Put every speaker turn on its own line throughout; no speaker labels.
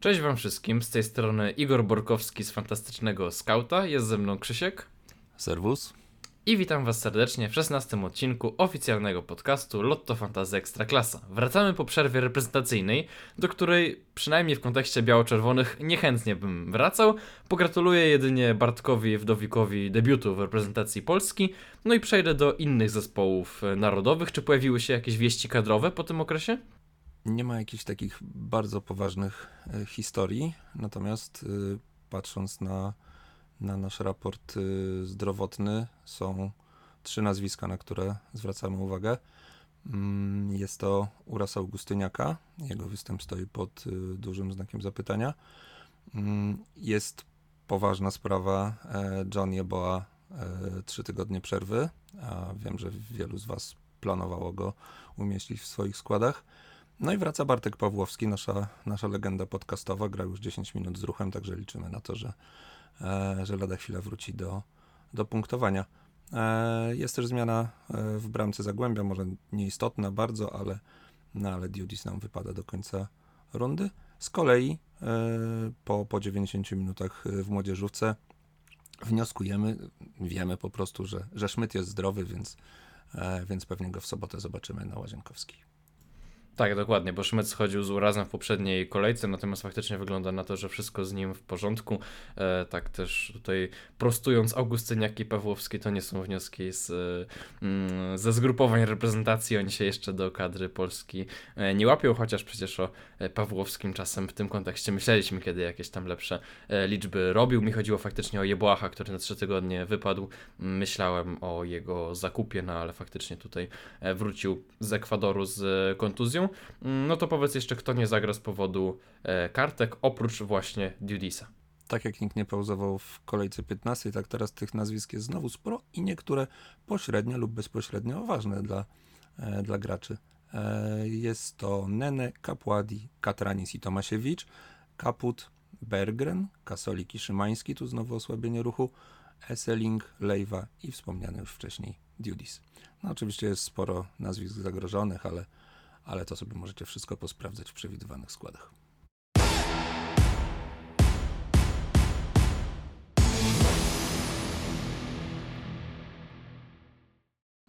Cześć wam wszystkim, z tej strony Igor Borkowski z Fantastycznego Skauta, jest ze mną Krzysiek
Serwus.
i witam was serdecznie w 16 odcinku oficjalnego podcastu Lotto Fantasy Ekstraklasa. Wracamy po przerwie reprezentacyjnej, do której przynajmniej w kontekście biało-czerwonych niechętnie bym wracał. Pogratuluję jedynie Bartkowi Wdowikowi debiutu w reprezentacji Polski, no i przejdę do innych zespołów e, narodowych. Czy pojawiły się jakieś wieści kadrowe po tym okresie?
Nie ma jakichś takich bardzo poważnych e, historii, natomiast y, patrząc na, na nasz raport y, zdrowotny, są trzy nazwiska, na które zwracamy uwagę. Mm, Jest to Uras Augustyniaka. Jego występ stoi pod y, dużym znakiem zapytania. Mm, Jest poważna sprawa e, John Jeboa, e, trzy tygodnie przerwy, a wiem, że wielu z Was planowało go umieścić w swoich składach. No i wraca Bartek Pawłowski, nasza, nasza legenda podcastowa. Gra już 10 minut z ruchem, także liczymy na to, że, e, że lada chwila wróci do, do punktowania. E, jest też zmiana e, w bramce Zagłębia, może nieistotna bardzo, ale, no, ale Dudis nam wypada do końca rundy. Z kolei po, po 90 minutach w młodzieżówce wnioskujemy, wiemy po prostu, że, że Szmyt jest zdrowy, więc, więc pewnie go w sobotę zobaczymy na Łazienkowskiej.
Tak, dokładnie, bo Szmec schodził z urazem w poprzedniej kolejce, natomiast faktycznie wygląda na to, że wszystko z nim w porządku. E, tak też tutaj prostując Augustyniak i Pawłowski, to nie są wnioski z, mm, ze zgrupowań reprezentacji, oni się jeszcze do kadry Polski e, nie łapią, chociaż przecież o e, Pawłowskim czasem w tym kontekście myśleliśmy, kiedy jakieś tam lepsze e, liczby robił. Mi chodziło faktycznie o Jebłacha, który na trzy tygodnie wypadł. Myślałem o jego zakupie, no ale faktycznie tutaj wrócił z Ekwadoru z kontuzją. Mm, No to powiedz jeszcze, kto nie zagra z powodu e, kartek, oprócz właśnie Dudisa.
tak jak nikt nie pauzował w kolejce 15, tak teraz tych nazwisk jest znowu sporo i niektóre pośrednio lub bezpośrednio ważne dla, e, dla graczy. E, jest to Nene, Kapładi, Katranis i Tomasiewicz, Kaput, Bergren, Kasolik i Szymański, tu znowu osłabienie ruchu, Esseling, Lejwa i wspomniany już wcześniej Dudis. No oczywiście jest sporo nazwisk zagrożonych, ale, ale to sobie możecie wszystko posprawdzać w przewidywanych składach.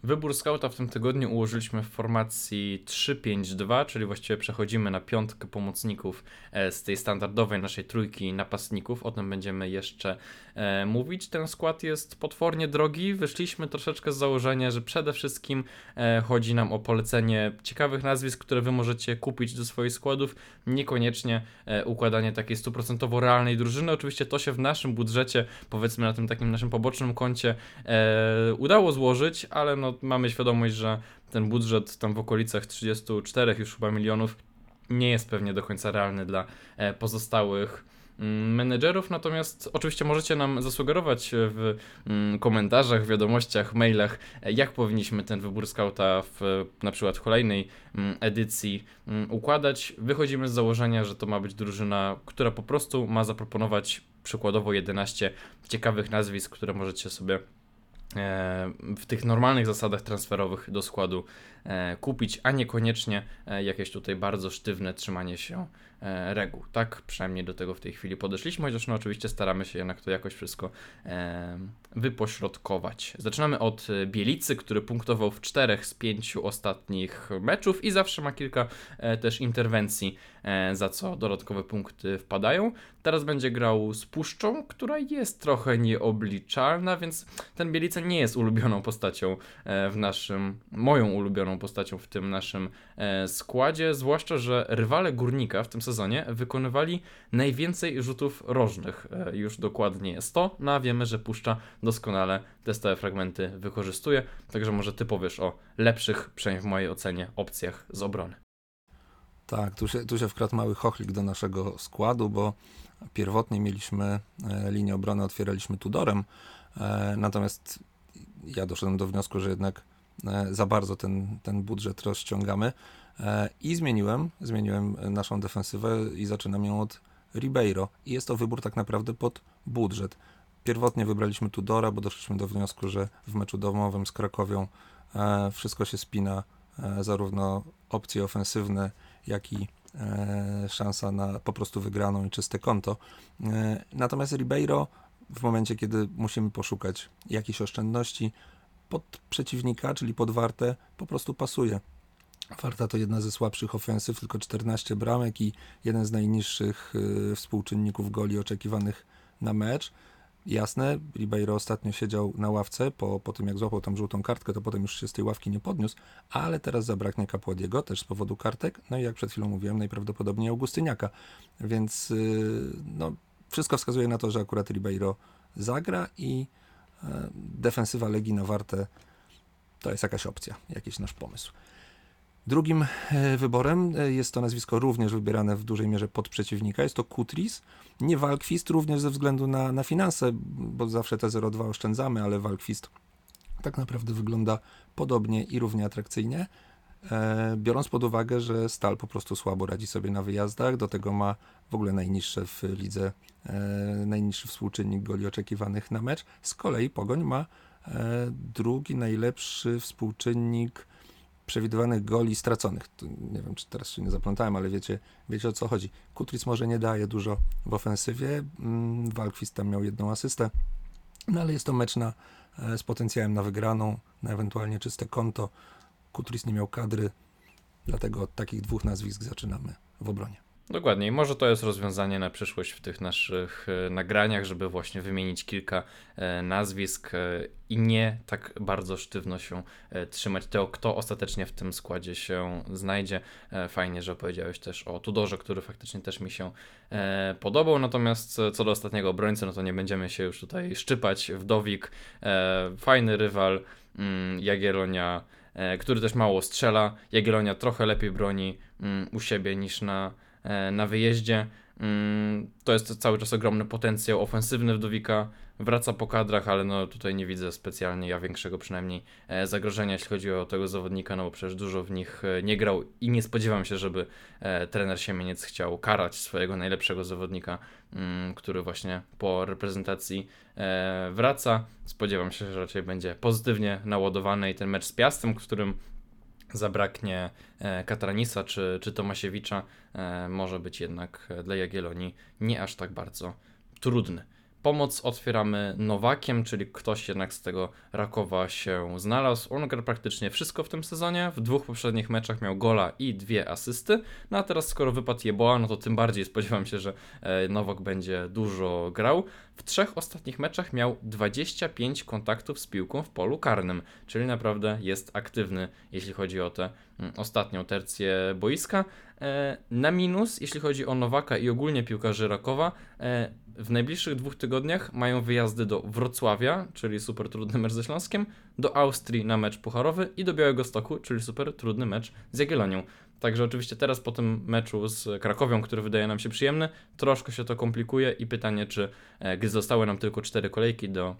Wybór skauta w tym tygodniu ułożyliśmy w formacji 3-5-2, czyli właściwie przechodzimy na piątkę pomocników e, z tej standardowej naszej trójki napastników. O tym będziemy jeszcze e, mówić. Ten skład jest potwornie drogi. Wyszliśmy troszeczkę z założenia, że przede wszystkim e, chodzi nam o polecenie ciekawych nazwisk, które wy możecie kupić do swoich składów, niekoniecznie układanie takiej stuprocentowo realnej drużyny. Oczywiście to się w naszym budżecie, powiedzmy na tym takim naszym pobocznym koncie udało złożyć, ale no, mamy świadomość, że ten budżet tam w okolicach 34 już chyba milionów nie jest pewnie do końca realny dla e, pozostałych mm, menedżerów, natomiast oczywiście możecie nam zasugerować w mm, komentarzach, wiadomościach, mailach, e, jak powinniśmy ten wybór skauta w e, na przykład kolejnej mm, edycji układać. Wychodzimy z założenia, że to ma być drużyna, która po prostu ma zaproponować przykładowo 11 ciekawych nazwisk, które możecie sobie e, w tych normalnych zasadach transferowych do składu e, kupić, a niekoniecznie e, jakieś tutaj bardzo sztywne trzymanie się e, reguł. Tak przynajmniej do tego w tej chwili podeszliśmy, chociaż no oczywiście staramy się jednak to jakoś wszystko e, wypośrodkować. Zaczynamy od e, Bielicy, który punktował w czterech z pięciu ostatnich meczów i zawsze ma kilka e, też interwencji, e, za co dodatkowe punkty wpadają. Teraz będzie grał z Puszczą, która jest trochę nieobliczalna, więc ten Bielica nie jest ulubioną postacią e, w naszym, moją ulubioną postacią w tym naszym e, składzie, zwłaszcza, że rywale Górnika w tym sezonie wykonywali najwięcej rzutów rożnych, e, już dokładnie 100, no a wiemy, że Puszcza doskonale te stałe fragmenty wykorzystuje, także może Ty powiesz o lepszych, przynajmniej w mojej ocenie, opcjach z obrony.
Tak, tu się, tu się wkradł mały chochlik do naszego składu, bo pierwotnie mieliśmy e, linię obrony, otwieraliśmy Tudorem, natomiast ja doszedłem do wniosku, że jednak za bardzo ten, ten budżet rozciągamy e, i zmieniłem, zmieniłem naszą defensywę i zaczynam ją od Ribeiro i jest to wybór tak naprawdę pod budżet. Pierwotnie wybraliśmy Tudora, bo doszliśmy do wniosku, że w meczu domowym z Krakowią e, wszystko się spina, e, zarówno opcje ofensywne, jak i e, szansa na po prostu wygraną i czyste konto. E, natomiast Ribeiro w momencie, kiedy musimy poszukać jakichś oszczędności pod przeciwnika, czyli pod Wartę, po prostu pasuje. Warta to jedna ze słabszych ofensyw, tylko 14 bramek i jeden z najniższych y, współczynników goli oczekiwanych na mecz. Jasne, Ribeiro ostatnio siedział na ławce, po, po tym jak złapał tam żółtą kartkę, to potem już się z tej ławki nie podniósł, ale teraz zabraknie Kapładiego, też z powodu kartek, no i jak przed chwilą mówiłem, najprawdopodobniej Augustyniaka, więc yy, no, wszystko wskazuje na to, że akurat Ribeiro zagra i defensywa Legii na Wartę to jest jakaś opcja, jakiś nasz pomysł. Drugim e, wyborem e, jest to nazwisko również wybierane w dużej mierze pod przeciwnika. Jest to Kutris, nie Walkwist, również ze względu na, na finanse, bo zawsze te 0,2 oszczędzamy, ale Walkwist tak naprawdę wygląda podobnie i równie atrakcyjnie. E, biorąc pod uwagę, że Stal po prostu słabo radzi sobie na wyjazdach, do tego ma w ogóle najniższe w lidze, najniższy współczynnik goli oczekiwanych na mecz. Z kolei Pogoń ma drugi najlepszy współczynnik przewidywanych goli straconych. Nie wiem, czy teraz się nie zaplątałem, ale wiecie, wiecie o co chodzi. Kutris może nie daje dużo w ofensywie, mm, Walkwist tam miał jedną asystę, no ale jest to mecz na, e, z potencjałem na wygraną, na ewentualnie czyste konto. Kutris nie miał kadry, dlatego od takich dwóch nazwisk zaczynamy w obronie.
Dokładnie, i może to jest rozwiązanie na przyszłość w tych naszych e, nagraniach, żeby właśnie wymienić kilka e, nazwisk e, i nie tak bardzo sztywno się trzymać tego, kto ostatecznie w tym składzie się znajdzie. Fajnie, że powiedziałeś też o Tudorze, który faktycznie też mi się podobał, natomiast co do ostatniego obrońcy, no to nie będziemy się już tutaj szczypać. Wdowik, fajny rywal, mm, Jagiellonia, który też mało strzela. Jagiellonia trochę lepiej broni mm, u siebie niż na E, na wyjeździe. Mm, to jest cały czas ogromny potencjał ofensywny Wdowika. Wraca po kadrach, ale no tutaj nie widzę specjalnie, ja większego przynajmniej e, zagrożenia, jeśli chodzi o tego zawodnika, no bo przecież dużo w nich e, nie grał i nie spodziewam się, żeby trener Siemieniec chciał karać swojego najlepszego zawodnika, mm, który właśnie po reprezentacji wraca. Spodziewam się, że raczej będzie pozytywnie naładowany i ten mecz z Piastem, którym zabraknie e, Katranisa czy, czy Tomasiewicza, e, może być jednak dla Jagiellonii nie aż tak bardzo trudny. Pomoc otwieramy Nowakiem, czyli ktoś jednak z tego Rakowa się znalazł. On gra praktycznie wszystko w tym sezonie. W dwóch poprzednich meczach miał gola i dwie asysty. No a teraz skoro wypadł Jeboa, no to tym bardziej spodziewam się, że e, Nowak będzie dużo grał. W trzech ostatnich meczach miał 25 kontaktów z piłką w polu karnym, czyli naprawdę jest aktywny, jeśli chodzi o tę mm, ostatnią tercję boiska. E, na minus, jeśli chodzi o Nowaka i ogólnie piłkarzy Rakowa, e, w najbliższych dwóch tygodniach mają wyjazdy do Wrocławia, czyli super trudny mecz ze Śląskiem, do Austrii na mecz pucharowy i do Białego Stoku, czyli super trudny mecz z Jagiellonią. Także oczywiście teraz po tym meczu z Krakowią, który wydaje nam się przyjemny, troszkę się to komplikuje i pytanie, czy e, gdy zostały nam tylko cztery kolejki do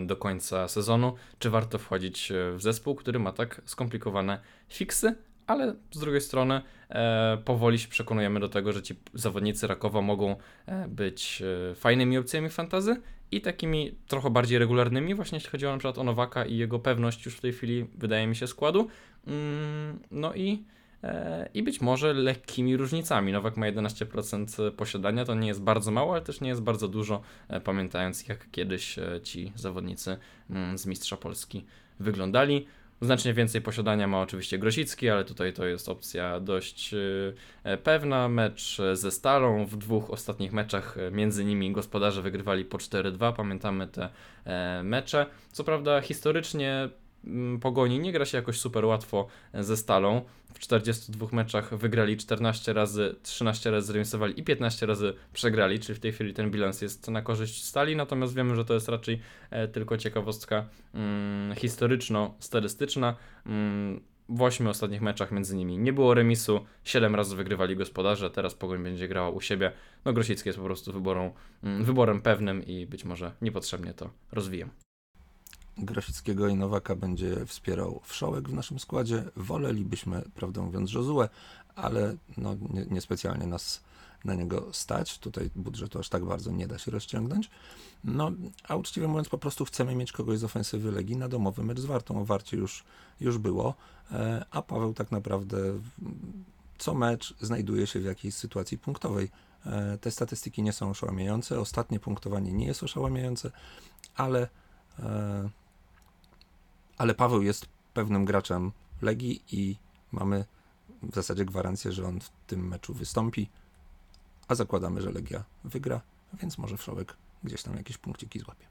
do końca sezonu, czy warto wchodzić w zespół, który ma tak skomplikowane fiksy, ale z drugiej strony e, powoli się przekonujemy do tego, że ci zawodnicy Rakowa mogą e, być e, fajnymi opcjami fantazy i takimi trochę bardziej regularnymi, właśnie jeśli chodzi o na przykład o Nowaka i jego pewność już w tej chwili, wydaje mi się, składu. Mm, no i, i być może lekkimi różnicami. Nowak ma 11% posiadania, to nie jest bardzo mało, ale też nie jest bardzo dużo, pamiętając jak kiedyś ci zawodnicy mm, z Mistrza Polski wyglądali. Znacznie więcej posiadania ma oczywiście Grosicki, ale tutaj to jest opcja dość e, pewna. Mecz ze Stalą w dwóch ostatnich meczach e, między nimi gospodarze wygrywali po 4-2. Pamiętamy te e, mecze. Co prawda historycznie Pogoni nie gra się jakoś super łatwo ze Stalą. W 42 meczach wygrali 14 razy, 13 razy zremisowali i 15 razy przegrali, czyli w tej chwili ten bilans jest na korzyść Stali, natomiast wiemy, że to jest raczej e, tylko ciekawostka mm, historyczno-statystyczna. Mm, w 8 ostatnich meczach między nimi nie było remisu, 7 razy wygrywali gospodarze, teraz Pogoń będzie grała u siebie. No Grosicki jest po prostu wyborą, mm, wyborem pewnym i być może niepotrzebnie to rozwijam.
Grosickiego i Nowaka będzie wspierał Wszołek w naszym składzie. Wolelibyśmy, prawdę mówiąc, Jozuę, ale no, nie, niespecjalnie nas na niego stać. Tutaj budżetu aż tak bardzo nie da się rozciągnąć. No, a uczciwie mówiąc, po prostu chcemy mieć kogoś z ofensywy Legii na domowy mecz z Wartą. O Warcie już, już było, e, a Paweł tak naprawdę co mecz znajduje się w jakiejś sytuacji punktowej. E, te statystyki nie są oszałamiające, ostatnie punktowanie nie jest oszałamiające, ale, e, ale Paweł jest pewnym graczem Legii i mamy w zasadzie gwarancję, że on w tym meczu wystąpi, a zakładamy, że Legia wygra, więc może Wszołek gdzieś tam jakieś punkciki złapie.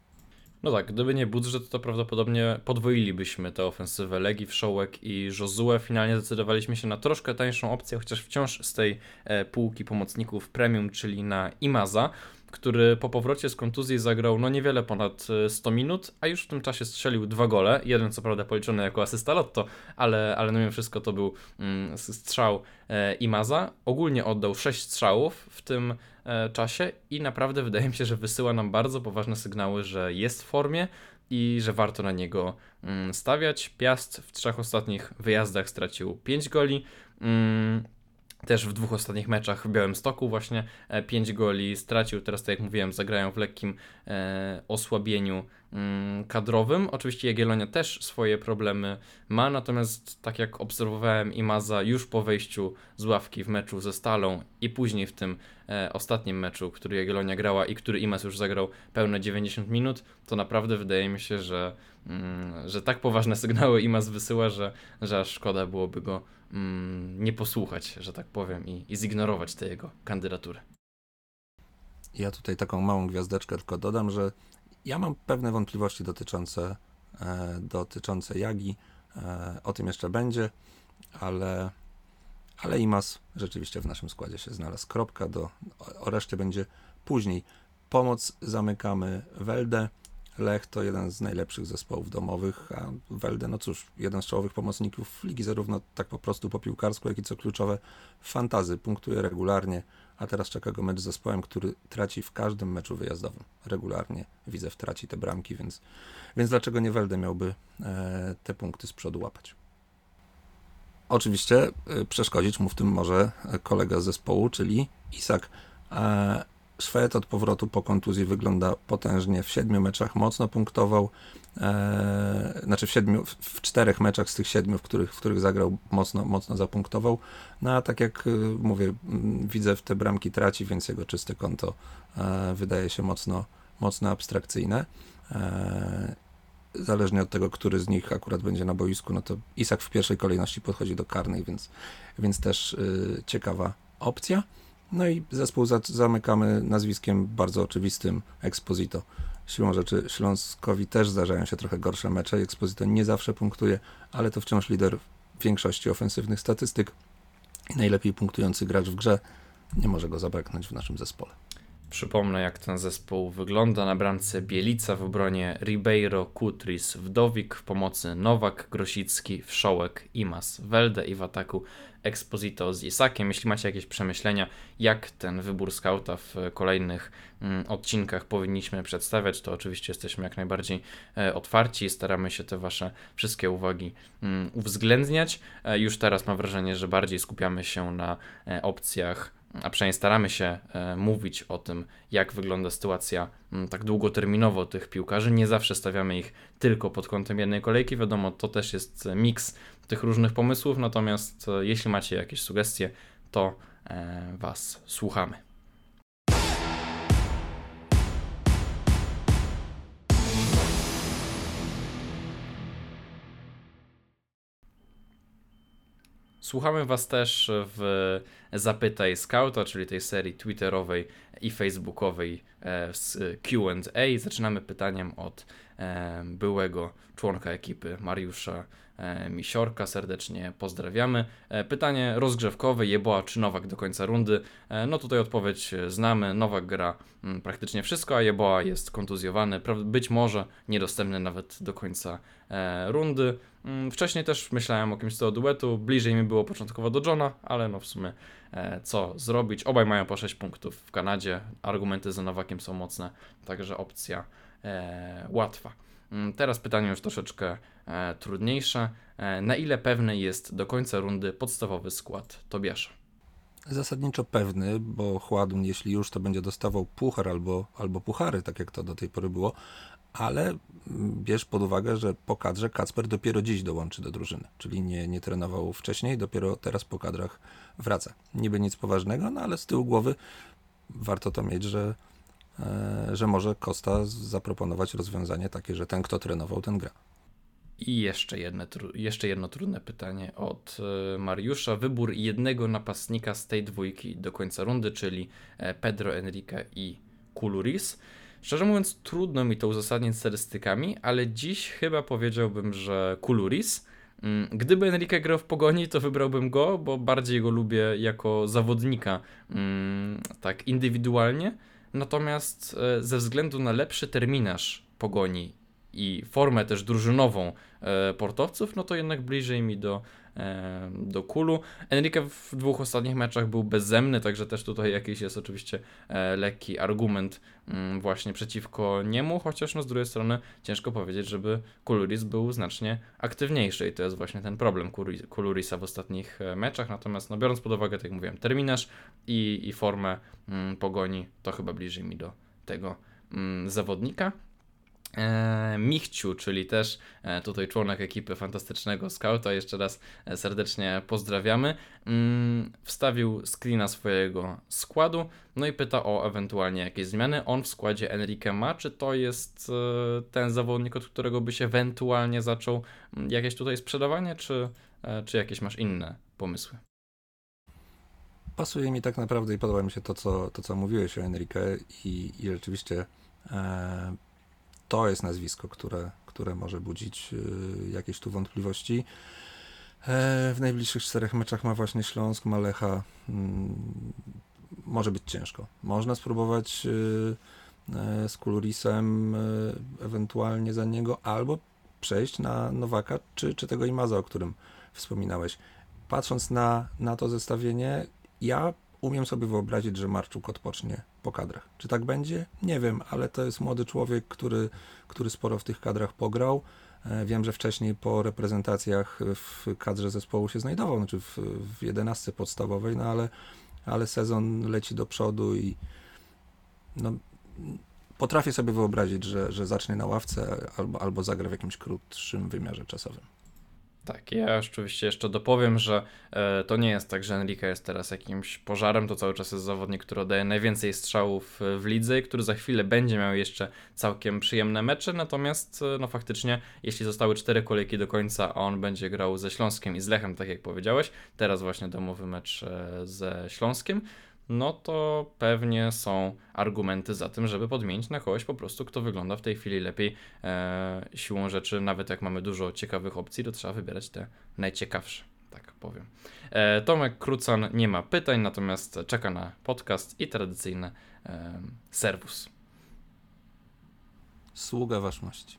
No tak, gdyby nie budżet, to prawdopodobnie podwoilibyśmy tę ofensywę Legii, Wszołek i Josue. Finalnie zdecydowaliśmy się na troszkę tańszą opcję, chociaż wciąż z tej e, półki pomocników premium, czyli na Imaza, który po powrocie z kontuzji zagrał no niewiele ponad 100 minut, a już w tym czasie strzelił dwa gole. Jeden co prawda policzony jako asysta Lotto, ale, ale no mimo wszystko to był mm, strzał e, Imaza. Ogólnie oddał 6 strzałów w tym e, czasie i naprawdę wydaje mi się, że wysyła nam bardzo poważne sygnały, że jest w formie i że warto na niego mm, stawiać. Piast w trzech ostatnich wyjazdach stracił 5 goli. Mm, też w dwóch ostatnich meczach w Białymstoku właśnie 5 goli stracił. Teraz, tak jak mówiłem, zagrają w lekkim e, osłabieniu kadrowym. Oczywiście Jagiellonia też swoje problemy ma, natomiast tak jak obserwowałem Imaza już po wejściu z ławki w meczu ze Stalą i później w tym e, ostatnim meczu, który Jagiellonia grała i który Imaz już zagrał pełne 90 minut, to naprawdę wydaje mi się, że, mm, że tak poważne sygnały Imaz wysyła, że, że aż szkoda byłoby go mm, nie posłuchać, że tak powiem, i, i zignorować tę jego kandydaturę.
Ja tutaj taką małą gwiazdeczkę tylko dodam, że ja mam pewne wątpliwości dotyczące, e, dotyczące Jagi. E, o tym jeszcze będzie, ale, ale Imas rzeczywiście w naszym składzie się znalazł. Kropka do, o reszcie będzie później. Pomoc zamykamy Weldę. Lech to jeden z najlepszych zespołów domowych, a Welde, no cóż, jeden z czołowych pomocników ligi, zarówno tak po prostu po piłkarsku, jak i co kluczowe, fantazy, punktuje regularnie, a teraz czeka go mecz z zespołem, który traci w każdym meczu wyjazdowym. Regularnie widzę, traci te bramki, więc, więc dlaczego nie Welde miałby e, te punkty z przodu łapać? Oczywiście e, przeszkodzić mu w tym może kolega z zespołu, czyli Isak. E, Szwed od powrotu po kontuzji wygląda potężnie. W siedmiu meczach mocno punktował. E, znaczy w, siedmiu, w czterech meczach z tych siedmiu, w których, w których zagrał, mocno, mocno zapunktował. No a tak jak y, mówię, widzę w te bramki traci, więc jego czyste konto e, wydaje się mocno, mocno abstrakcyjne. E, zależnie od tego, który z nich akurat będzie na boisku, no to Isak w pierwszej kolejności podchodzi do karnej, więc, więc też y, ciekawa opcja. No i zespół zamykamy nazwiskiem bardzo oczywistym Exposito. Siłą rzeczy Śląskowi też zdarzają się trochę gorsze mecze. Exposito nie zawsze punktuje, ale to wciąż lider większości ofensywnych statystyk i najlepiej punktujący gracz w grze. Nie może go zabraknąć w naszym zespole.
Przypomnę, jak ten zespół wygląda. Na bramce Bielica w obronie Ribeiro, Kutris, Wdowik w pomocy Nowak, Grosicki, Wszołek, Imas, Welde i w ataku Exposito z Isakiem. Jeśli macie jakieś przemyślenia, jak ten wybór skauta w kolejnych mm, odcinkach powinniśmy przedstawiać, to oczywiście jesteśmy jak najbardziej e, otwarci i staramy się te Wasze wszystkie uwagi mm, uwzględniać. E, już teraz mam wrażenie, że bardziej skupiamy się na e, opcjach a przynajmniej staramy się e, mówić o tym, jak wygląda sytuacja mm, tak długoterminowo tych piłkarzy. Nie zawsze stawiamy ich tylko pod kątem jednej kolejki. Wiadomo, to też jest miks tych różnych pomysłów, natomiast e, jeśli macie jakieś sugestie, to e, Was słuchamy. Słuchamy Was też w Zapytaj Scouta, czyli tej serii twitterowej i facebookowej e, z QA. Zaczynamy pytaniem od e, byłego członka ekipy Mariusza Misiorka. Serdecznie pozdrawiamy. Pytanie rozgrzewkowe: Jeboa czy Nowak do końca rundy? No tutaj odpowiedź znamy. Nowak gra mm, praktycznie wszystko, a Jeboa jest kontuzjowany. Być może niedostępny nawet do końca rundy. Mm, wcześniej też myślałem o kimś co duetu. Bliżej mi było początkowo do Johna, ale no w sumie E, co zrobić. Obaj mają po 6 punktów w Kanadzie. Argumenty za Nowakiem są mocne, także opcja e, łatwa. Mm, teraz pytanie już troszeczkę e, trudniejsze. E, na ile pewny jest do końca rundy podstawowy skład Tobiasza?
Zasadniczo pewny, bo Chładun, jeśli już, to będzie dostawał puchar albo, albo puchary, tak jak to do tej pory było, ale mm, bierz pod uwagę, że po kadrze Kacper dopiero dziś dołączy do drużyny, czyli nie, nie trenował wcześniej, dopiero teraz po kadrach wraca. Niby nic poważnego, no ale z tyłu głowy warto to mieć, że, e, że może Costa zaproponować rozwiązanie takie, że ten, kto trenował, ten gra.
I jeszcze, jedne, jeszcze jedno trudne pytanie od e, Mariusza. Wybór jednego napastnika z tej dwójki do końca rundy, czyli e, Pedro Enrique i Kuluris. Szczerze mówiąc, trudno mi to uzasadnić statystykami, ale dziś chyba powiedziałbym, że Kuluris. Mm, gdyby Enrique grał w pogoni, to wybrałbym go, bo bardziej go lubię jako zawodnika, mm, tak indywidualnie. Natomiast e, ze względu na lepszy terminarz pogoni i formę też drużynową e, portowców, no to jednak bliżej mi do, e, do kulu. Enrique w dwóch ostatnich meczach był bezzemny, także też tutaj jakiś jest oczywiście e, lekki argument mm, właśnie przeciwko niemu, chociaż no z drugiej strony ciężko powiedzieć, żeby Kuluris był znacznie aktywniejszy i to jest właśnie ten problem Kulurisa w ostatnich meczach, natomiast no biorąc pod uwagę, tak jak mówiłem, terminarz i, i formę mm, pogoni, to chyba bliżej mi do tego mm, zawodnika. E, Michciu, czyli też e, tutaj członek ekipy fantastycznego Scouta, jeszcze raz e, serdecznie pozdrawiamy, mm, wstawił screena swojego składu, no i pyta o ewentualnie jakieś zmiany. On w składzie Enrique ma, czy to jest ten zawodnik, od którego by się ewentualnie zaczął mm, jakieś tutaj sprzedawanie, czy, czy jakieś masz inne pomysły?
Pasuje mi tak naprawdę i podoba mi się to, co, to, co mówiłeś o Enrique i, i rzeczywiście e, to jest nazwisko, które, które może budzić y, jakieś tu wątpliwości. E, w najbliższych czterech meczach ma właśnie Śląsk, Malecha. Mm, może być ciężko. Można spróbować y, e, z Kulurisem e, ewentualnie za niego, albo przejść na Nowaka, czy, czy tego Imaza, o którym wspominałeś. Patrząc na, na to zestawienie, ja umiem sobie wyobrazić, że Marczuk odpocznie po kadrach. Czy tak będzie? Nie wiem, ale to jest młody człowiek, który, który sporo w tych kadrach pograł. E, wiem, że wcześniej po reprezentacjach w kadrze zespołu się znajdował, znaczy w, w jedenastce podstawowej, no ale, ale sezon leci do przodu i no, potrafię sobie wyobrazić, że, że zacznie na ławce albo, albo zagra w jakimś krótszym wymiarze czasowym.
Tak, ja oczywiście jeszcze dopowiem, że e, to nie jest tak, że Enrique jest teraz jakimś pożarem, to cały czas jest zawodnik, który oddaje najwięcej strzałów e, w lidze, który za chwilę będzie miał jeszcze całkiem przyjemne mecze, natomiast e, no faktycznie, jeśli zostały cztery kolejki do końca, a on będzie grał ze Śląskiem i z Lechem, tak jak powiedziałeś, teraz właśnie domowy mecz ze Śląskiem, no to pewnie są argumenty za tym, żeby podmienić na kogoś po prostu, kto wygląda w tej chwili lepiej. E, siłą rzeczy, nawet jak mamy dużo ciekawych opcji, to trzeba wybierać te najciekawsze, tak powiem. E, Tomek Krucan nie ma pytań, natomiast czeka na podcast i tradycyjny e, serwus.
Sługa waszmości.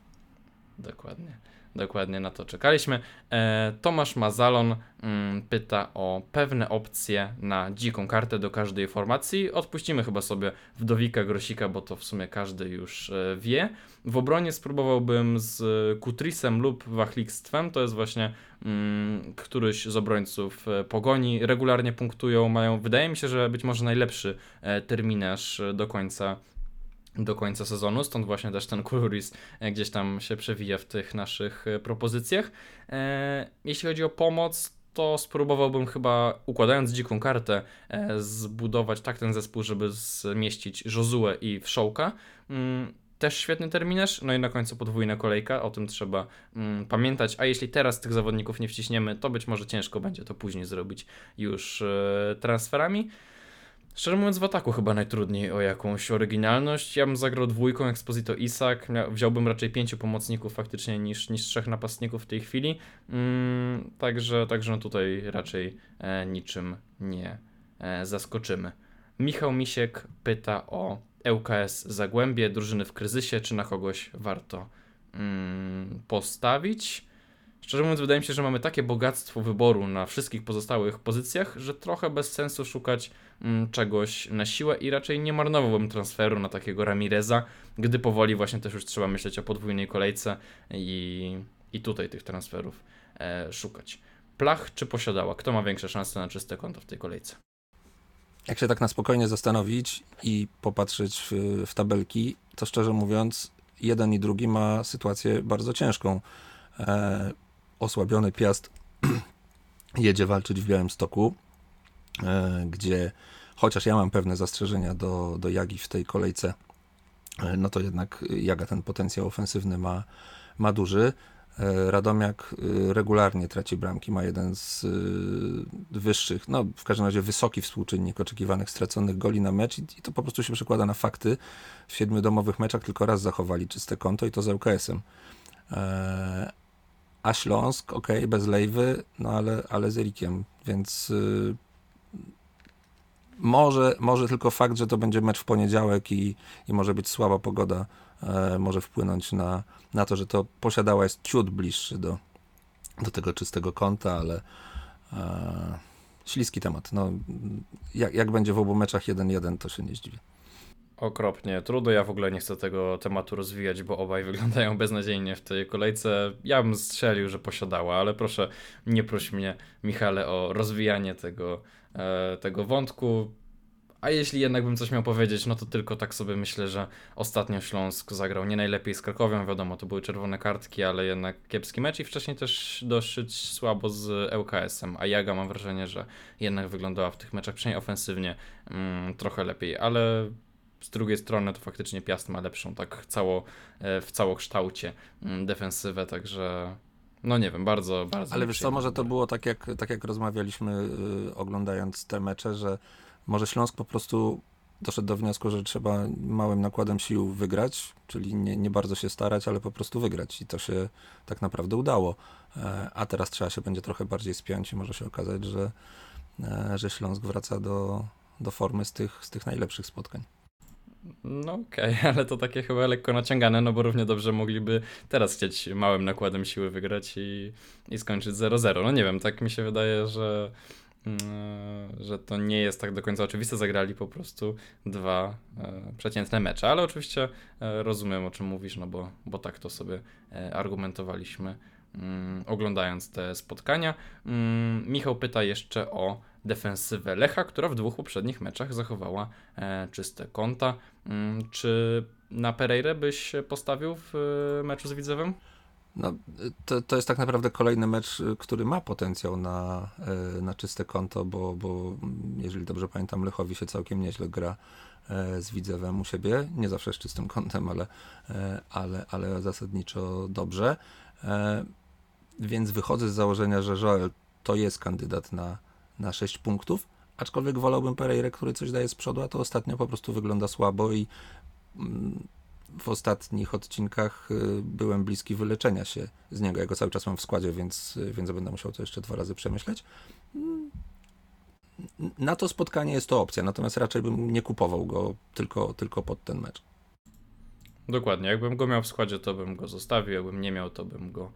Dokładnie. Dokładnie na to czekaliśmy. E, Tomasz Mazalon mm, pyta o pewne opcje na dziką kartę do każdej formacji. Odpuścimy chyba sobie Wdowika Grosika, bo to w sumie każdy już e, wie. W obronie spróbowałbym z Kutrisem lub Wachlikstwem. To jest właśnie mm, któryś z obrońców e, pogoni. Regularnie punktują, mają, wydaje mi się, że być może najlepszy e, terminarz do końca do końca sezonu, stąd właśnie też ten Kuluris e, gdzieś tam się przewija w tych naszych e, propozycjach. E, jeśli chodzi o pomoc, to spróbowałbym chyba, układając dziką kartę, zbudować tak ten zespół, żeby zmieścić Josue i Wszołka. Mm, też świetny terminarz, no i na końcu podwójna kolejka, o tym trzeba mm, pamiętać, a jeśli teraz tych zawodników nie wciśniemy, to być może ciężko będzie to później zrobić już transferami. Szczerze mówiąc, w ataku chyba najtrudniej o jakąś oryginalność. Ja bym zagrał dwójką Exposito Isak. Wziąłbym raczej pięciu pomocników faktycznie niż, niż trzech napastników w tej chwili. Mm, także, także no tutaj raczej e, niczym nie e, zaskoczymy. Michał Misiek pyta o ŁKS Zagłębie, drużyny w kryzysie, czy na kogoś warto mm, postawić. Szczerze mówiąc, wydaje mi się, że mamy takie bogactwo wyboru na wszystkich pozostałych pozycjach, że trochę bez sensu szukać czegoś na siłę i raczej nie marnowałbym transferu na takiego Ramireza, gdy powoli właśnie też już trzeba myśleć o podwójnej kolejce i, i tutaj tych transferów e, szukać. Plach czy posiadała? Kto ma większe szanse na czyste konto w tej kolejce?
Jak się tak na spokojnie zastanowić i popatrzeć w, w tabelki, to szczerze mówiąc, jeden i drugi ma sytuację bardzo ciężką. E, osłabiony Piast jedzie walczyć w Białymstoku, e, gdzie chociaż ja mam pewne zastrzeżenia do, do Jagi w tej kolejce, e, no to jednak Jaga ten potencjał ofensywny ma, ma duży. E, Radomiak e, regularnie traci bramki, ma jeden z e, wyższych, no w każdym razie wysoki współczynnik oczekiwanych straconych goli na mecz i, to po prostu się przekłada na fakty. W siedmiu domowych meczach tylko raz zachowali czyste konto i to z ŁKS-em. E, A Śląsk, ok, bez Lejwy, no ale, ale z Erikiem, więc może, może tylko fakt, że to będzie mecz w poniedziałek i, i może być słaba pogoda, e, może wpłynąć na, na to, że to posiadała jest ciut bliższy do, do tego czystego kąta, ale e, śliski temat. No, jak, jak będzie w obu meczach 1-1, to się nie zdziwię.
Okropnie, trudno, ja w ogóle nie chcę tego tematu rozwijać, bo obaj wyglądają beznadziejnie w tej kolejce. Ja bym strzelił, że posiadała, ale proszę nie proś mnie, Michale, o rozwijanie tego, tego wątku. A jeśli jednak bym coś miał powiedzieć, no to tylko tak sobie myślę, że ostatnio Śląsk zagrał nie najlepiej z Krakowią, wiadomo, to były czerwone kartki, ale jednak kiepski mecz i wcześniej też dosyć słabo z ŁKS-em, a Jaga mam wrażenie, że jednak wyglądała w tych meczach przynajmniej ofensywnie mm, trochę lepiej, ale z drugiej strony to faktycznie Piast ma lepszą tak cało, e, w całokształcie mm, defensywę, także no nie wiem, bardzo, bardzo.
Ale wiesz co, może to było tak jak, tak jak rozmawialiśmy y, oglądając te mecze, że może Śląsk po prostu doszedł do wniosku, że trzeba małym nakładem sił wygrać, czyli nie, nie bardzo się starać, ale po prostu wygrać i to się tak naprawdę udało. E, A teraz trzeba się będzie trochę bardziej spiąć i może się okazać, że, e, że Śląsk wraca do, do formy z tych, z tych najlepszych spotkań.
No okej, ale to takie chyba lekko naciągane, no bo równie dobrze mogliby teraz chcieć małym nakładem siły wygrać i, i skończyć 0-0. No nie wiem, tak mi się wydaje, że, mm, że to nie jest tak do końca oczywiste. Zagrali po prostu dwa e, przeciętne mecze, ale oczywiście e, rozumiem o czym mówisz, no bo, bo tak to sobie e, argumentowaliśmy mm, oglądając te spotkania. Mm, Michał pyta jeszcze o defensywę Lecha, która w dwóch poprzednich meczach zachowała e, czyste konta. Mm, czy na Pereirę byś postawił w e, meczu z Widzewem?
No, to, to jest tak naprawdę kolejny mecz, y, który ma potencjał na, na czyste konto, bo, bo mm, jeżeli dobrze pamiętam, Lechowi się całkiem nieźle gra e, z Widzewem u siebie. Nie zawsze z czystym kątem, ale, e, ale, ale zasadniczo dobrze. E, Więc wychodzę z założenia, że Joel to jest kandydat na, na 6 punktów, aczkolwiek wolałbym Pereirę, który coś daje z przodu, a to ostatnio po prostu wygląda słabo i mm, w ostatnich odcinkach y, byłem bliski wyleczenia się z niego. Ja go cały czas mam w składzie, więc, więc będę musiał to jeszcze dwa razy przemyśleć. Mm, Na to spotkanie jest to opcja, natomiast raczej bym nie kupował go tylko, tylko pod ten mecz.
Dokładnie, jakbym go miał w składzie, to bym go zostawił, jakbym nie miał, to bym go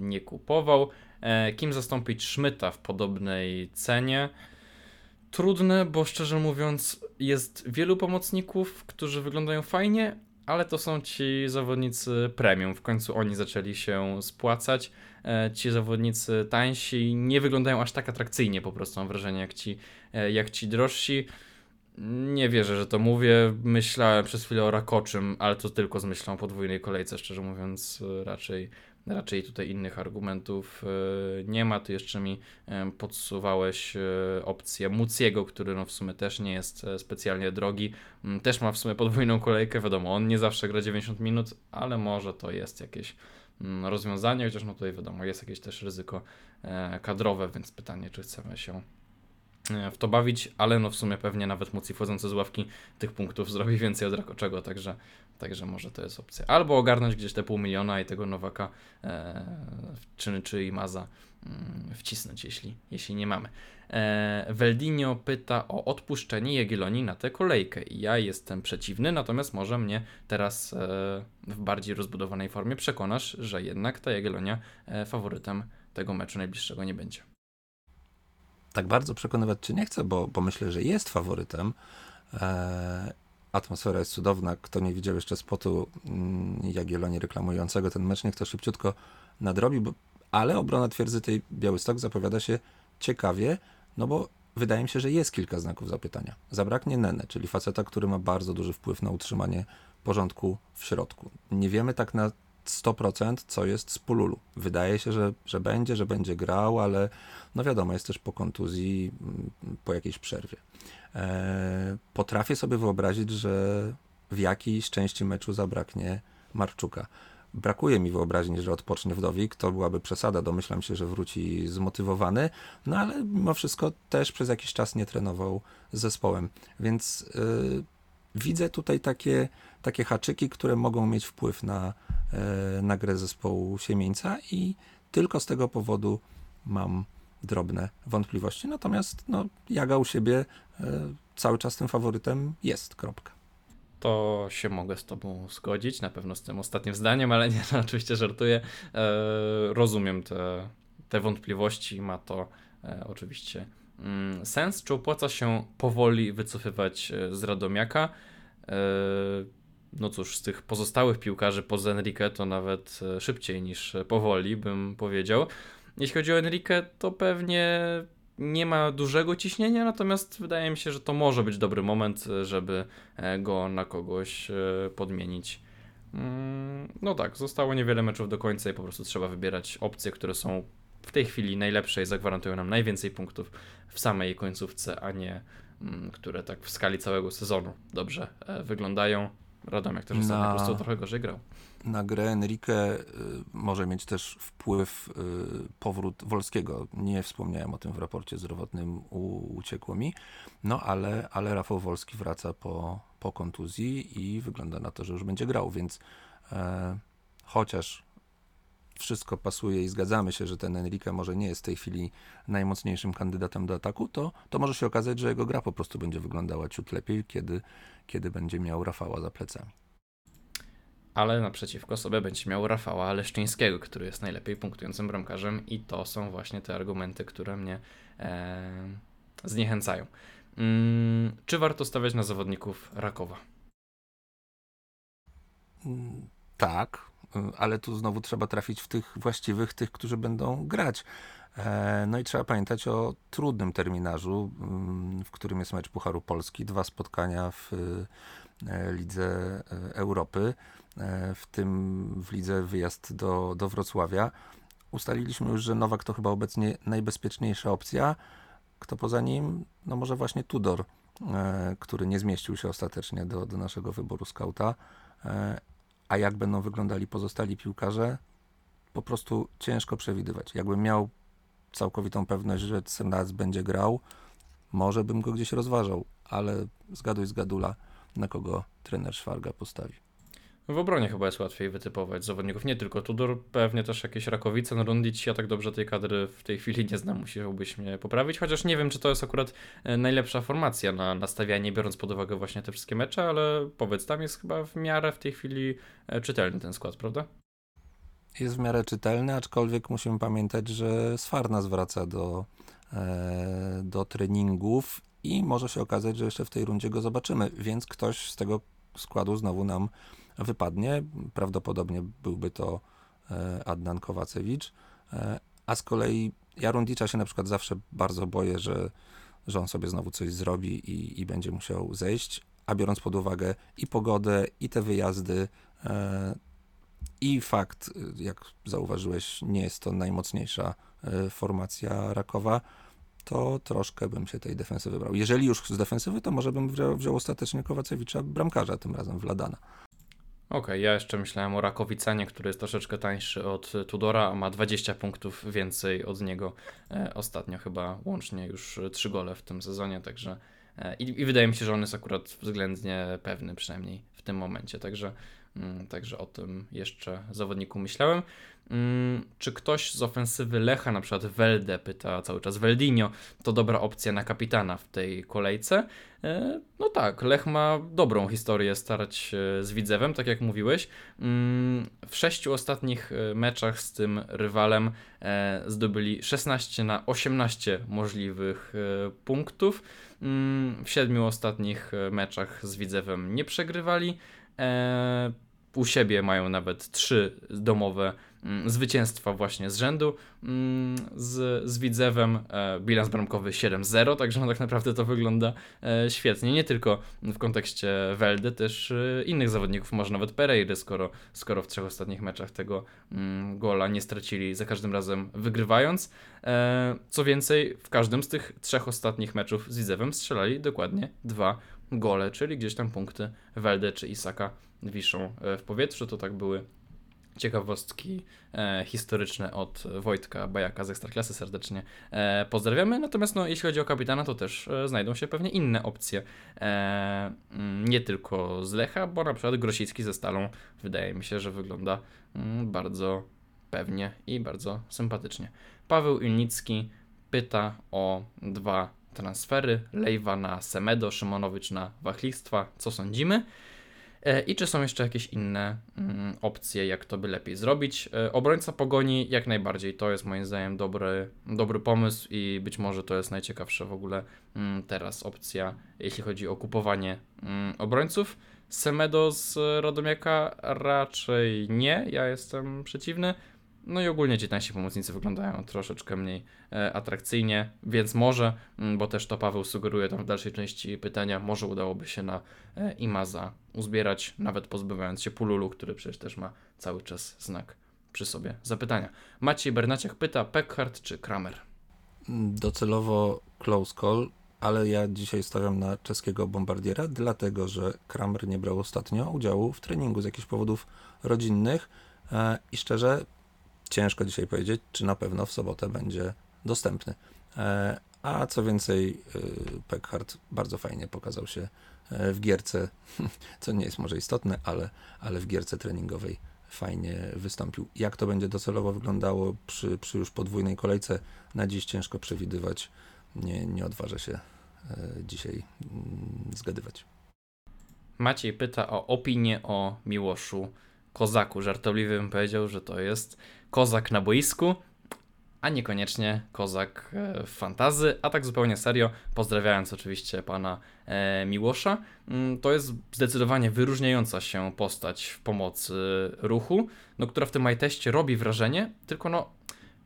nie kupował. E, kim zastąpić Szmyta w podobnej cenie? Trudne, bo szczerze mówiąc, jest wielu pomocników, którzy wyglądają fajnie, ale to są ci zawodnicy premium. W końcu oni zaczęli się spłacać. E, Ci zawodnicy tańsi nie wyglądają aż tak atrakcyjnie, po prostu mam wrażenie, jak ci, e, jak ci drożsi. Nie wierzę, że to mówię. Myślałem przez chwilę o Rakoczym, ale to tylko z myślą o podwójnej kolejce, szczerze mówiąc, e, raczej, raczej tutaj innych argumentów e, nie ma. Ty jeszcze mi e, podsuwałeś e, opcję Muciego, który no w sumie też nie jest specjalnie drogi. Mm, Też ma w sumie podwójną kolejkę, wiadomo, on nie zawsze gra 90 minut, ale może to jest jakieś mm, rozwiązanie, chociaż no tutaj wiadomo, jest jakieś też ryzyko kadrowe, więc pytanie, czy chcemy się w to bawić, ale no w sumie pewnie nawet Muci wchodzący z ławki tych punktów zrobi więcej od Rakoczego, także, także może to jest opcja. Albo ogarnąć gdzieś te pół miliona i tego Nowaka e, czy, czy Imaza mm, wcisnąć, jeśli, jeśli nie mamy. E, pyta o odpuszczenie Jagiellonii na tę kolejkę. I Ja jestem przeciwny, natomiast może mnie teraz e, w bardziej rozbudowanej formie przekonasz, że jednak ta Jagiellonia e, faworytem tego meczu najbliższego nie będzie.
Tak bardzo przekonywać cię nie chcę, bo, bo myślę, że jest faworytem. E, atmosfera jest cudowna. Kto nie widział jeszcze spotu mm, Jagiellonii reklamującego ten mecz, niech to szybciutko nadrobi, bo, ale obrona twierdzy tej Białystok zapowiada się ciekawie, no bo wydaje mi się, że jest kilka znaków zapytania. Zabraknie Nene, czyli faceta, który ma bardzo duży wpływ na utrzymanie porządku w środku. Nie wiemy tak na 100% co jest z Pululu. Wydaje się, że, że będzie, że będzie grał, ale no wiadomo, jest też po kontuzji, mm, po jakiejś przerwie. E, potrafię sobie wyobrazić, że w jakiejś części meczu zabraknie Marczuka. Brakuje mi wyobraźni, że odpocznie Wdowik, to byłaby przesada, domyślam się, że wróci zmotywowany, no ale mimo wszystko też przez jakiś czas nie trenował z zespołem, więc yy, widzę tutaj takie, takie haczyki, które mogą mieć wpływ na, yy, na grę zespołu Siemieńca i tylko z tego powodu mam drobne wątpliwości, natomiast no, Jaga u siebie yy, cały czas tym faworytem jest, kropka
to się mogę z Tobą zgodzić, na pewno z tym ostatnim zdaniem, ale nie, no, oczywiście żartuję. E, rozumiem te, te wątpliwości, ma to e, oczywiście mm, sens. Czy opłaca się powoli wycofywać e, z Radomiaka? E, no cóż, z tych pozostałych piłkarzy poza Enrique to nawet e, szybciej niż powoli, bym powiedział. Jeśli chodzi o Enrique, to pewnie nie ma dużego ciśnienia, natomiast wydaje mi się, że to może być dobry moment, żeby e, go na kogoś e, podmienić. Mm, no tak, zostało niewiele meczów do końca i po prostu trzeba wybierać opcje, które są w tej chwili najlepsze i zagwarantują nam najwięcej punktów w samej końcówce, a nie mm, które tak w skali całego sezonu dobrze e, wyglądają. Radomiak też ostatnio po prostu trochę gorzej grał
na grę Enrique y, może mieć też wpływ y, powrót Wolskiego. Nie wspomniałem o tym w raporcie zdrowotnym, uciekło mi. No ale, ale Rafał Wolski wraca po, po kontuzji i wygląda na to, że już będzie grał, więc e, chociaż wszystko pasuje i zgadzamy się, że ten Enrique może nie jest w tej chwili najmocniejszym kandydatem do ataku, to, to może się okazać, że jego gra po prostu będzie wyglądała ciut lepiej, kiedy, kiedy będzie miał Rafała za plecami
ale naprzeciwko sobie będzie miał Rafała Leszczyńskiego, który jest najlepiej punktującym bramkarzem i to są właśnie te argumenty, które mnie e, zniechęcają. Mm, czy warto stawiać na zawodników Rakowa?
Mm, tak, ale tu znowu trzeba trafić w tych właściwych, tych, którzy będą grać. E, no i trzeba pamiętać o trudnym terminarzu, mm, w którym jest mecz Pucharu Polski, dwa spotkania w e, Lidze e, Europy. W tym w lidze wyjazd do, do Wrocławia. Ustaliliśmy już, że Nowak to chyba obecnie najbezpieczniejsza opcja. Kto poza nim? No może właśnie Tudor, który nie zmieścił się ostatecznie do, do naszego wyboru skauta. A jak będą wyglądali pozostali piłkarze? Po prostu ciężko przewidywać. Jakbym miał całkowitą pewność, że Cernas będzie grał, może bym go gdzieś rozważał, ale zgaduj z gadula, na kogo trener Szwarga postawi.
W obronie chyba jest łatwiej wytypować zawodników, nie tylko Tudor, pewnie też jakieś Rakowice, no ja tak dobrze tej kadry w tej chwili nie znam, musiałbyś mnie poprawić, chociaż nie wiem, czy to jest akurat e, najlepsza formacja na nastawianie, biorąc pod uwagę właśnie te wszystkie mecze, ale powiedz, tam jest chyba w miarę w tej chwili e, czytelny ten skład, prawda?
Jest w miarę czytelny, aczkolwiek musimy pamiętać, że Sfarna zwraca do, e, do treningów i może się okazać, że jeszcze w tej rundzie go zobaczymy, więc ktoś z tego składu znowu nam wypadnie. Prawdopodobnie byłby to e, Adnan Kowacewicz. E, a z kolei ja Rundicza się na przykład zawsze bardzo boję, że, że on sobie znowu coś zrobi i, i będzie musiał zejść. A biorąc pod uwagę i pogodę, i te wyjazdy, e, i fakt, jak zauważyłeś, nie jest to najmocniejsza formacja Rakowa, to troszkę bym się tej defensywy brał. Jeżeli już z defensywy, to może bym wziął, wziął ostatecznie Kowacewicza bramkarza, tym razem Wladana.
Okej, okay, ja jeszcze myślałem o Rakowicanie, który jest troszeczkę tańszy od Tudora, a ma 20 punktów więcej od niego. E, ostatnio chyba łącznie już 3 gole w tym sezonie, także e, i, i, wydaje mi się, że on jest akurat względnie pewny przynajmniej w tym momencie, także, także o tym jeszcze zawodniku myślałem. Mm, czy ktoś z ofensywy Lecha, na przykład Welde, pyta cały czas Weldinio, to dobra opcja na kapitana w tej kolejce? E, no tak, Lech ma dobrą historię starać z Widzewem, tak jak mówiłeś. Mm, w sześciu ostatnich e, meczach z tym rywalem e, zdobyli 16 na 18 możliwych punktów. Mm, w siedmiu ostatnich meczach z Widzewem nie przegrywali. U siebie mają nawet trzy domowe mm, zwycięstwa właśnie z rzędu mm, z, z Widzewem, e, bilans bramkowy 7-0, także no tak naprawdę to wygląda e, świetnie, nie tylko w kontekście Welde, też e, innych zawodników, może nawet Pereiry, skoro, skoro w trzech ostatnich meczach tego mm, gola nie stracili, za każdym razem wygrywając. E, co więcej, w każdym z tych trzech ostatnich meczów z Widzewem strzelali dokładnie dwa gole, czyli gdzieś tam punkty Welde czy Isaka wiszą e, w powietrzu. To tak były ciekawostki e, historyczne od Wojtka Bajaka z Ekstraklasy. Serdecznie e, pozdrawiamy. Natomiast no, jeśli chodzi o kapitana, to też e, znajdą się pewnie inne opcje. E, nie tylko z Lecha, bo na przykład Grosicki ze Stalą wydaje mi się, że wygląda mm, bardzo pewnie i bardzo sympatycznie. Paweł Ilnicki pyta o dwa transfery. Lejwa na Semedo, Szymonowicz na Wachlictwa. Co sądzimy? E, I czy są jeszcze jakieś inne mm, opcje, jak to by lepiej zrobić? E, Obrońca pogoni jak najbardziej. To jest moim zdaniem dobry, dobry pomysł i być może to jest najciekawsza w ogóle mm, teraz opcja, jeśli chodzi o kupowanie mm, obrońców. Semedo z Radomiaka raczej nie, ja jestem przeciwny. No i ogólnie ci tańsi pomocnicy wyglądają troszeczkę mniej e, atrakcyjnie, więc może, mm, bo też to Paweł sugeruje tam w dalszej części pytania, może udałoby się na e, Imaza uzbierać, nawet pozbywając się Pululu, który przecież też ma cały czas znak przy sobie zapytania. Maciej Bernaciak pyta, Peckhardt czy Kramer?
Docelowo close call, ale ja dzisiaj stawiam na czeskiego bombardiera, dlatego że Kramer nie brał ostatnio udziału w treningu z jakichś powodów rodzinnych e, i szczerze ciężko dzisiaj powiedzieć, czy na pewno w sobotę będzie dostępny. E, a co więcej, e, Peckhardt bardzo fajnie pokazał się e, w gierce, co nie jest może istotne, ale, ale w gierce treningowej fajnie wystąpił. Jak to będzie docelowo wyglądało przy, przy już podwójnej kolejce, na dziś ciężko przewidywać. Nie, nie odważę się dzisiaj mm, zgadywać.
Maciej pyta o opinię o Miłoszu Kozaku. Żartobliwie bym powiedział, że to jest kozak na boisku, a niekoniecznie kozak e, w fantazy, a tak zupełnie serio, pozdrawiając oczywiście pana e, Miłosza, mm, to jest zdecydowanie wyróżniająca się postać w pomocy ruchu, no, która w tym majteście robi wrażenie, tylko no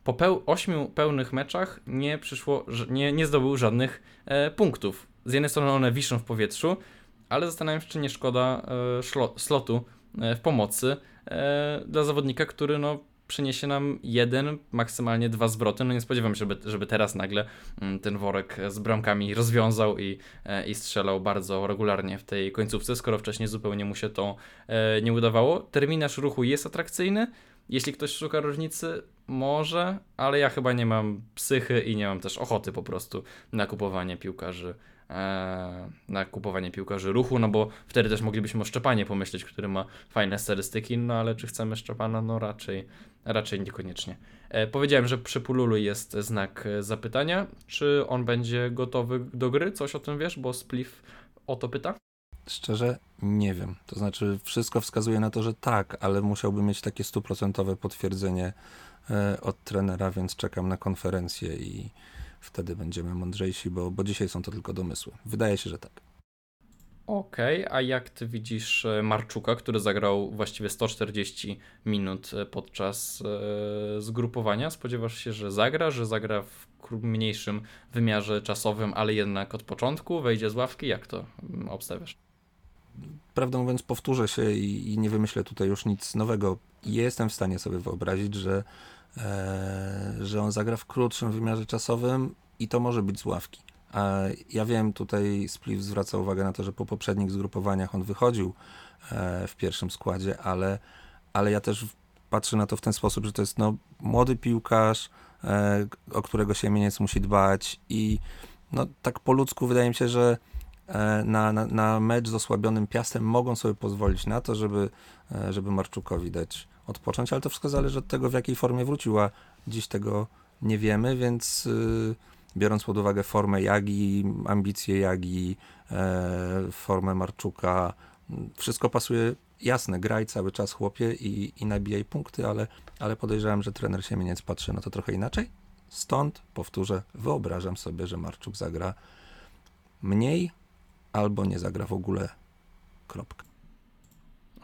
po peł ośmiu pełnych meczach nie przyszło, nie, nie zdobył żadnych e, punktów. Z jednej strony one wiszą w powietrzu, ale zastanawiam się, czy nie szkoda e, slotu e, w pomocy e, dla zawodnika, który no przyniesie nam jeden, maksymalnie dwa zwroty. No nie spodziewam się, żeby, żeby teraz nagle mm, ten worek z bramkami rozwiązał i, e, i strzelał bardzo regularnie w tej końcówce, skoro wcześniej zupełnie mu się to e, nie udawało. Terminarz ruchu jest atrakcyjny. Jeśli ktoś szuka różnicy, może, ale ja chyba nie mam psychy i nie mam też ochoty po prostu na kupowanie piłkarzy E, na kupowanie piłkarzy ruchu, no bo wtedy też moglibyśmy o Szczepanie pomyśleć, który ma fajne statystyki, no ale czy chcemy Szczepana? No raczej, raczej niekoniecznie. E, powiedziałem, że przy Pululu jest znak zapytania, czy on będzie gotowy do gry? Coś o tym wiesz, bo Spliff o to pyta?
Szczerze nie wiem. To znaczy, wszystko wskazuje na to, że tak, ale musiałby mieć takie stuprocentowe potwierdzenie e, od trenera, więc czekam na konferencję i, wtedy będziemy mądrzejsi, bo, bo dzisiaj są to tylko domysły. Wydaje się, że tak.
Okej, okay, a jak ty widzisz e, Marczuka, który zagrał właściwie 140 minut e, podczas e, zgrupowania? Spodziewasz się, że zagra, że zagra w mniejszym wymiarze czasowym, ale jednak od początku wejdzie z ławki? Jak to mm, obstawiasz?
Prawdę mówiąc, powtórzę się i, i nie wymyślę tutaj już nic nowego. Jestem w stanie sobie wyobrazić, że że on zagra w krótszym wymiarze czasowym i to może być z ławki. Ja wiem, tutaj Spliff zwraca uwagę na to, że po poprzednich zgrupowaniach on wychodził e, w pierwszym składzie, ale, ale ja też patrzę na to w ten sposób, że to jest no, młody piłkarz, e, o którego Siemieniec musi dbać i no, tak po ludzku wydaje mi się, że na, na, na mecz z osłabionym Piastem mogą sobie pozwolić na to, żeby, żeby Marczukowi dać odpocząć, ale to wszystko zależy od tego, w jakiej formie wróciła. Dziś tego nie wiemy, więc yy, biorąc pod uwagę formę Jagi, ambicje Jagi, e, formę Marczuka, wszystko pasuje. Jasne, graj cały czas chłopie i, i nabijaj punkty, ale, ale podejrzewam, że trener Siemieniec patrzy na to trochę inaczej. Stąd, powtórzę, wyobrażam sobie, że Marczuk zagra mniej albo nie zagra w ogóle. Kropka.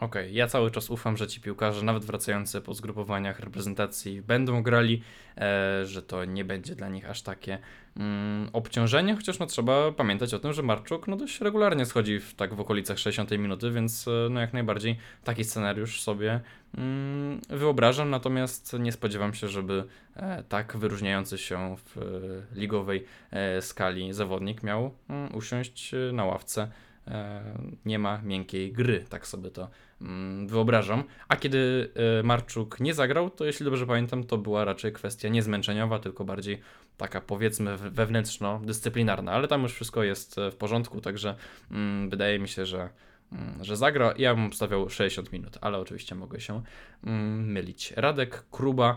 Okej, ja cały czas ufam, że ci piłkarze, nawet wracający po zgrupowaniach reprezentacji, będą grali, e, że to nie będzie dla nich aż takie mm, obciążenie, chociaż no trzeba pamiętać o tym, że Marczuk no dość regularnie schodzi w, tak w okolicach 60 minuty, więc e, no jak najbardziej taki scenariusz sobie mm, wyobrażam, natomiast nie spodziewam się, żeby e, tak wyróżniający się w e, ligowej e, skali zawodnik miał mm, usiąść e, na ławce. E, nie ma miękkiej gry, tak sobie to mm, wyobrażam. A kiedy e, Marczuk nie zagrał, to jeśli dobrze pamiętam, to była raczej kwestia nie zmęczeniowa, tylko bardziej taka powiedzmy we- wewnętrzno-dyscyplinarna, ale tam już wszystko jest e, w porządku, także mm, wydaje mi się, że, mm, że zagra. Ja bym stawiał 60 minut, ale oczywiście mogę się mylić. Radek Kruba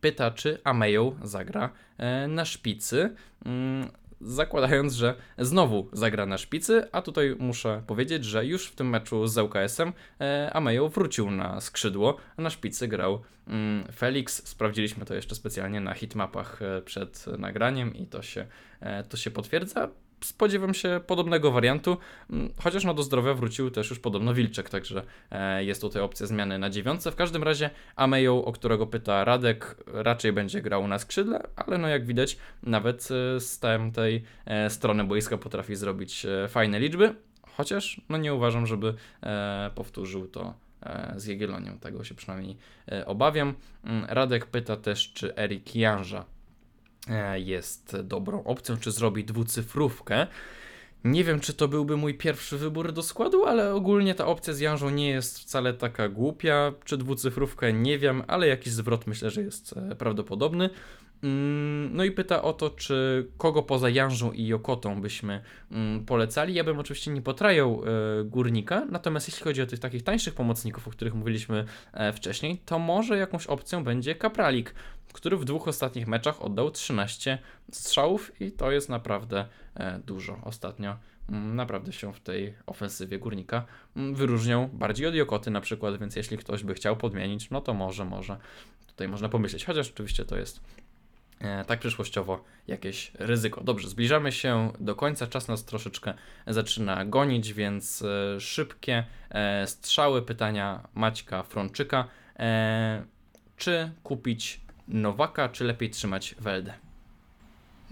pyta, czy Ameją zagra na szpicy. Zakładając, że znowu zagra na szpicy, a tutaj muszę powiedzieć, że już w tym meczu z ŁKS-em e, Amejo wrócił na skrzydło, a na szpicy grał mm, Felix. Sprawdziliśmy to jeszcze specjalnie na hitmapach e, przed nagraniem i to się, e, to się potwierdza. Spodziewam się podobnego wariantu, mm, chociaż no do zdrowia wrócił też już podobno Wilczek, także e, jest tutaj opcja zmiany na dziewiątce. W każdym razie Amejo, o którego pyta Radek, raczej będzie grał na skrzydle, ale no jak widać nawet e, z tamtej e, strony boiska potrafi zrobić fajne liczby, chociaż no nie uważam, żeby powtórzył to z Jagiellonią, tego się przynajmniej obawiam. Mm, Radek pyta też, czy Erik Janża jest dobrą opcją, czy zrobi dwucyfrówkę. Nie wiem, czy to byłby mój pierwszy wybór do składu, ale ogólnie ta opcja z Janżą nie jest wcale taka głupia. Czy dwucyfrówkę nie wiem, ale jakiś zwrot myślę, że jest e, prawdopodobny. Mm, No i pyta o to, czy kogo poza Janżą i Jokotą byśmy mm, polecali. Ja bym oczywiście nie potrajał e, Górnika, natomiast jeśli chodzi o tych takich tańszych pomocników, o których mówiliśmy e, wcześniej, to może jakąś opcją będzie Kapralik, który w dwóch ostatnich meczach oddał 13 strzałów i to jest naprawdę e, dużo. Ostatnio mm, naprawdę się w tej ofensywie Górnika mm, wyróżniał bardziej od Jokoty na przykład, więc jeśli ktoś by chciał podmienić, no to może, może tutaj można pomyśleć, chociaż oczywiście to jest e, tak przyszłościowo jakieś ryzyko. Dobrze, zbliżamy się do końca, czas nas troszeczkę zaczyna gonić, więc e, szybkie strzały, pytania Maćka Frączyka. Czy kupić Nowaka, czy lepiej trzymać Weldę?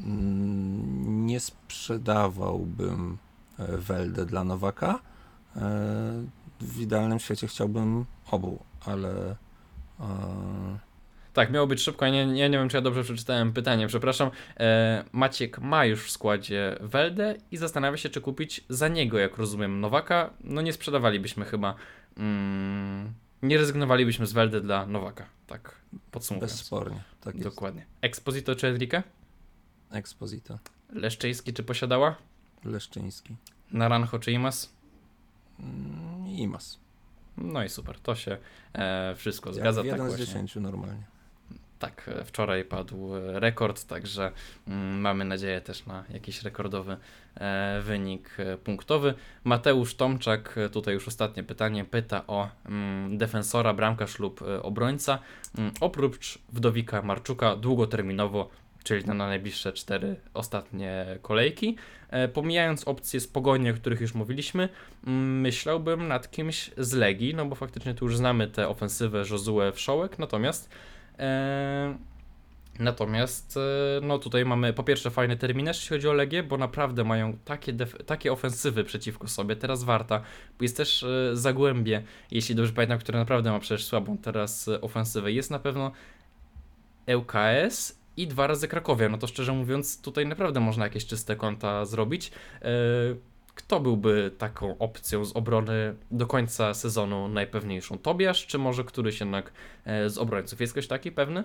Mm, Nie sprzedawałbym e, Weldę dla Nowaka. E, W idealnym świecie chciałbym obu, ale e,
Tak, miało być szybko. Ja nie, ja nie wiem, czy ja dobrze przeczytałem pytanie, przepraszam. E, Maciek ma już w składzie Weldę i zastanawia się, czy kupić za niego, jak rozumiem, Nowaka. No nie sprzedawalibyśmy chyba. Mm, nie rezygnowalibyśmy z Weldy dla Nowaka. Tak, podsumowując.
bezspornie. Tak jest.
Dokładnie. Exposito czy Enrique?
Exposito.
Leszczyński czy posiadała?
Leszczyński.
Naranjo czy Imas?
Mm, Imas.
No i super, to się e, wszystko
Jak
zgadza. tak
jeden z
właśnie.
dziesięciu normalnie.
Tak, e, wczoraj padł e, rekord, także mm, mamy nadzieję też na jakiś rekordowy e, wynik punktowy. Mateusz Tomczak, tutaj już ostatnie pytanie, pyta o mm, defensora, bramkarz lub obrońca. Mm, oprócz Wdowika Marczuka długoterminowo, czyli na najbliższe cztery ostatnie kolejki. Pomijając opcje z Pogoni, o których już mówiliśmy, myślałbym nad kimś z Legii, no bo faktycznie tu już znamy tę ofensywę Josue Wszołek, natomiast Natomiast e, no tutaj mamy po pierwsze fajny terminarz, jeśli chodzi o Legię, bo naprawdę mają takie, takie ofensywy przeciwko sobie. Teraz Warta, jest też e, Zagłębie, jeśli dobrze pamiętam, które naprawdę ma przecież słabą teraz e, ofensywę. Jest na pewno ŁKS i dwa razy Krakowia. No to szczerze mówiąc, tutaj naprawdę można jakieś czyste konta zrobić. Kto byłby taką opcją z obrony do końca sezonu najpewniejszą? Tobiasz, czy może któryś jednak e, z obrońców? Jest ktoś taki pewny?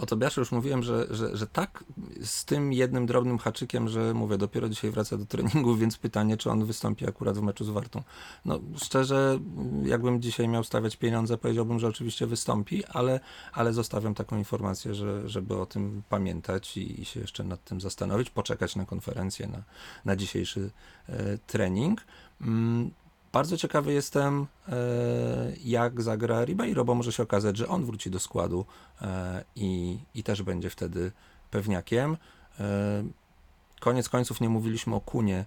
O Tobiaszu już mówiłem, że, że, że tak, z tym jednym drobnym haczykiem, że mówię, dopiero dzisiaj wraca do treningu, więc pytanie, czy on wystąpi akurat w meczu z Wartą. No szczerze, jakbym dzisiaj miał stawiać pieniądze, powiedziałbym, że oczywiście wystąpi, ale, ale zostawiam taką informację, że, żeby o tym pamiętać i, i się jeszcze nad tym zastanowić, poczekać na konferencję, na, na dzisiejszy e, trening. Bardzo ciekawy jestem, e, jak zagra Ribeiro, bo może się okazać, że on wróci do składu e, i, i też będzie wtedy pewniakiem. E, Koniec końców nie mówiliśmy o Kunie.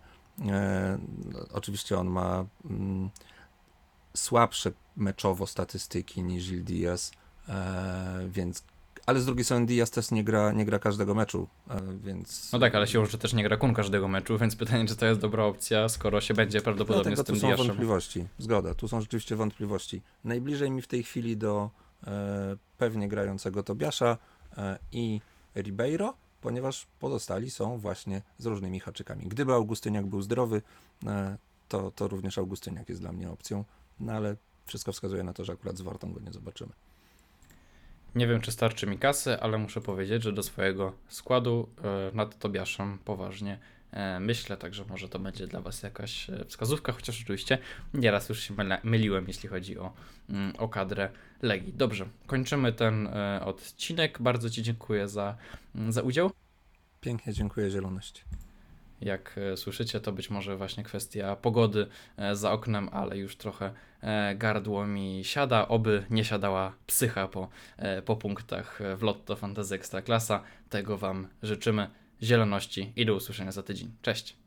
Oczywiście on ma mm, słabsze meczowo statystyki niż Gil Diaz, więc ale z drugiej strony Diaz też nie gra, nie gra każdego meczu, e, więc...
No tak, ale siłą rzeczy też nie gra kun każdego meczu, więc pytanie, czy to jest dobra opcja, skoro się będzie prawdopodobnie
Dlatego
z tym
tu są
Diaszem.
wątpliwości. Zgoda, tu są rzeczywiście wątpliwości. Najbliżej mi w tej chwili do e, pewnie grającego Tobiasza e, i Ribeiro, ponieważ pozostali są właśnie z różnymi haczykami. Gdyby Augustyniak był zdrowy, e, to, to również Augustyniak jest dla mnie opcją, no ale wszystko wskazuje na to, że akurat z Wartą go nie zobaczymy.
Nie wiem, czy starczy mi kasy, ale muszę powiedzieć, że do swojego składu e, nad Tobiaszem poważnie e, myślę, także może to będzie dla Was jakaś e, wskazówka, chociaż oczywiście nieraz już się myliłem, jeśli chodzi o, mm, o kadrę Legii. Dobrze, kończymy ten odcinek. Bardzo Ci dziękuję za, mm, za udział.
Pięknie dziękuję Zieloność.
Jak e, słyszycie, to być może właśnie kwestia pogody e, za oknem, ale już trochę e, gardło mi siada, oby nie siadała psycha po, po punktach w Lotto Fantasy Ekstraklasa. Tego Wam życzymy. Zieloności i do usłyszenia za tydzień. Cześć!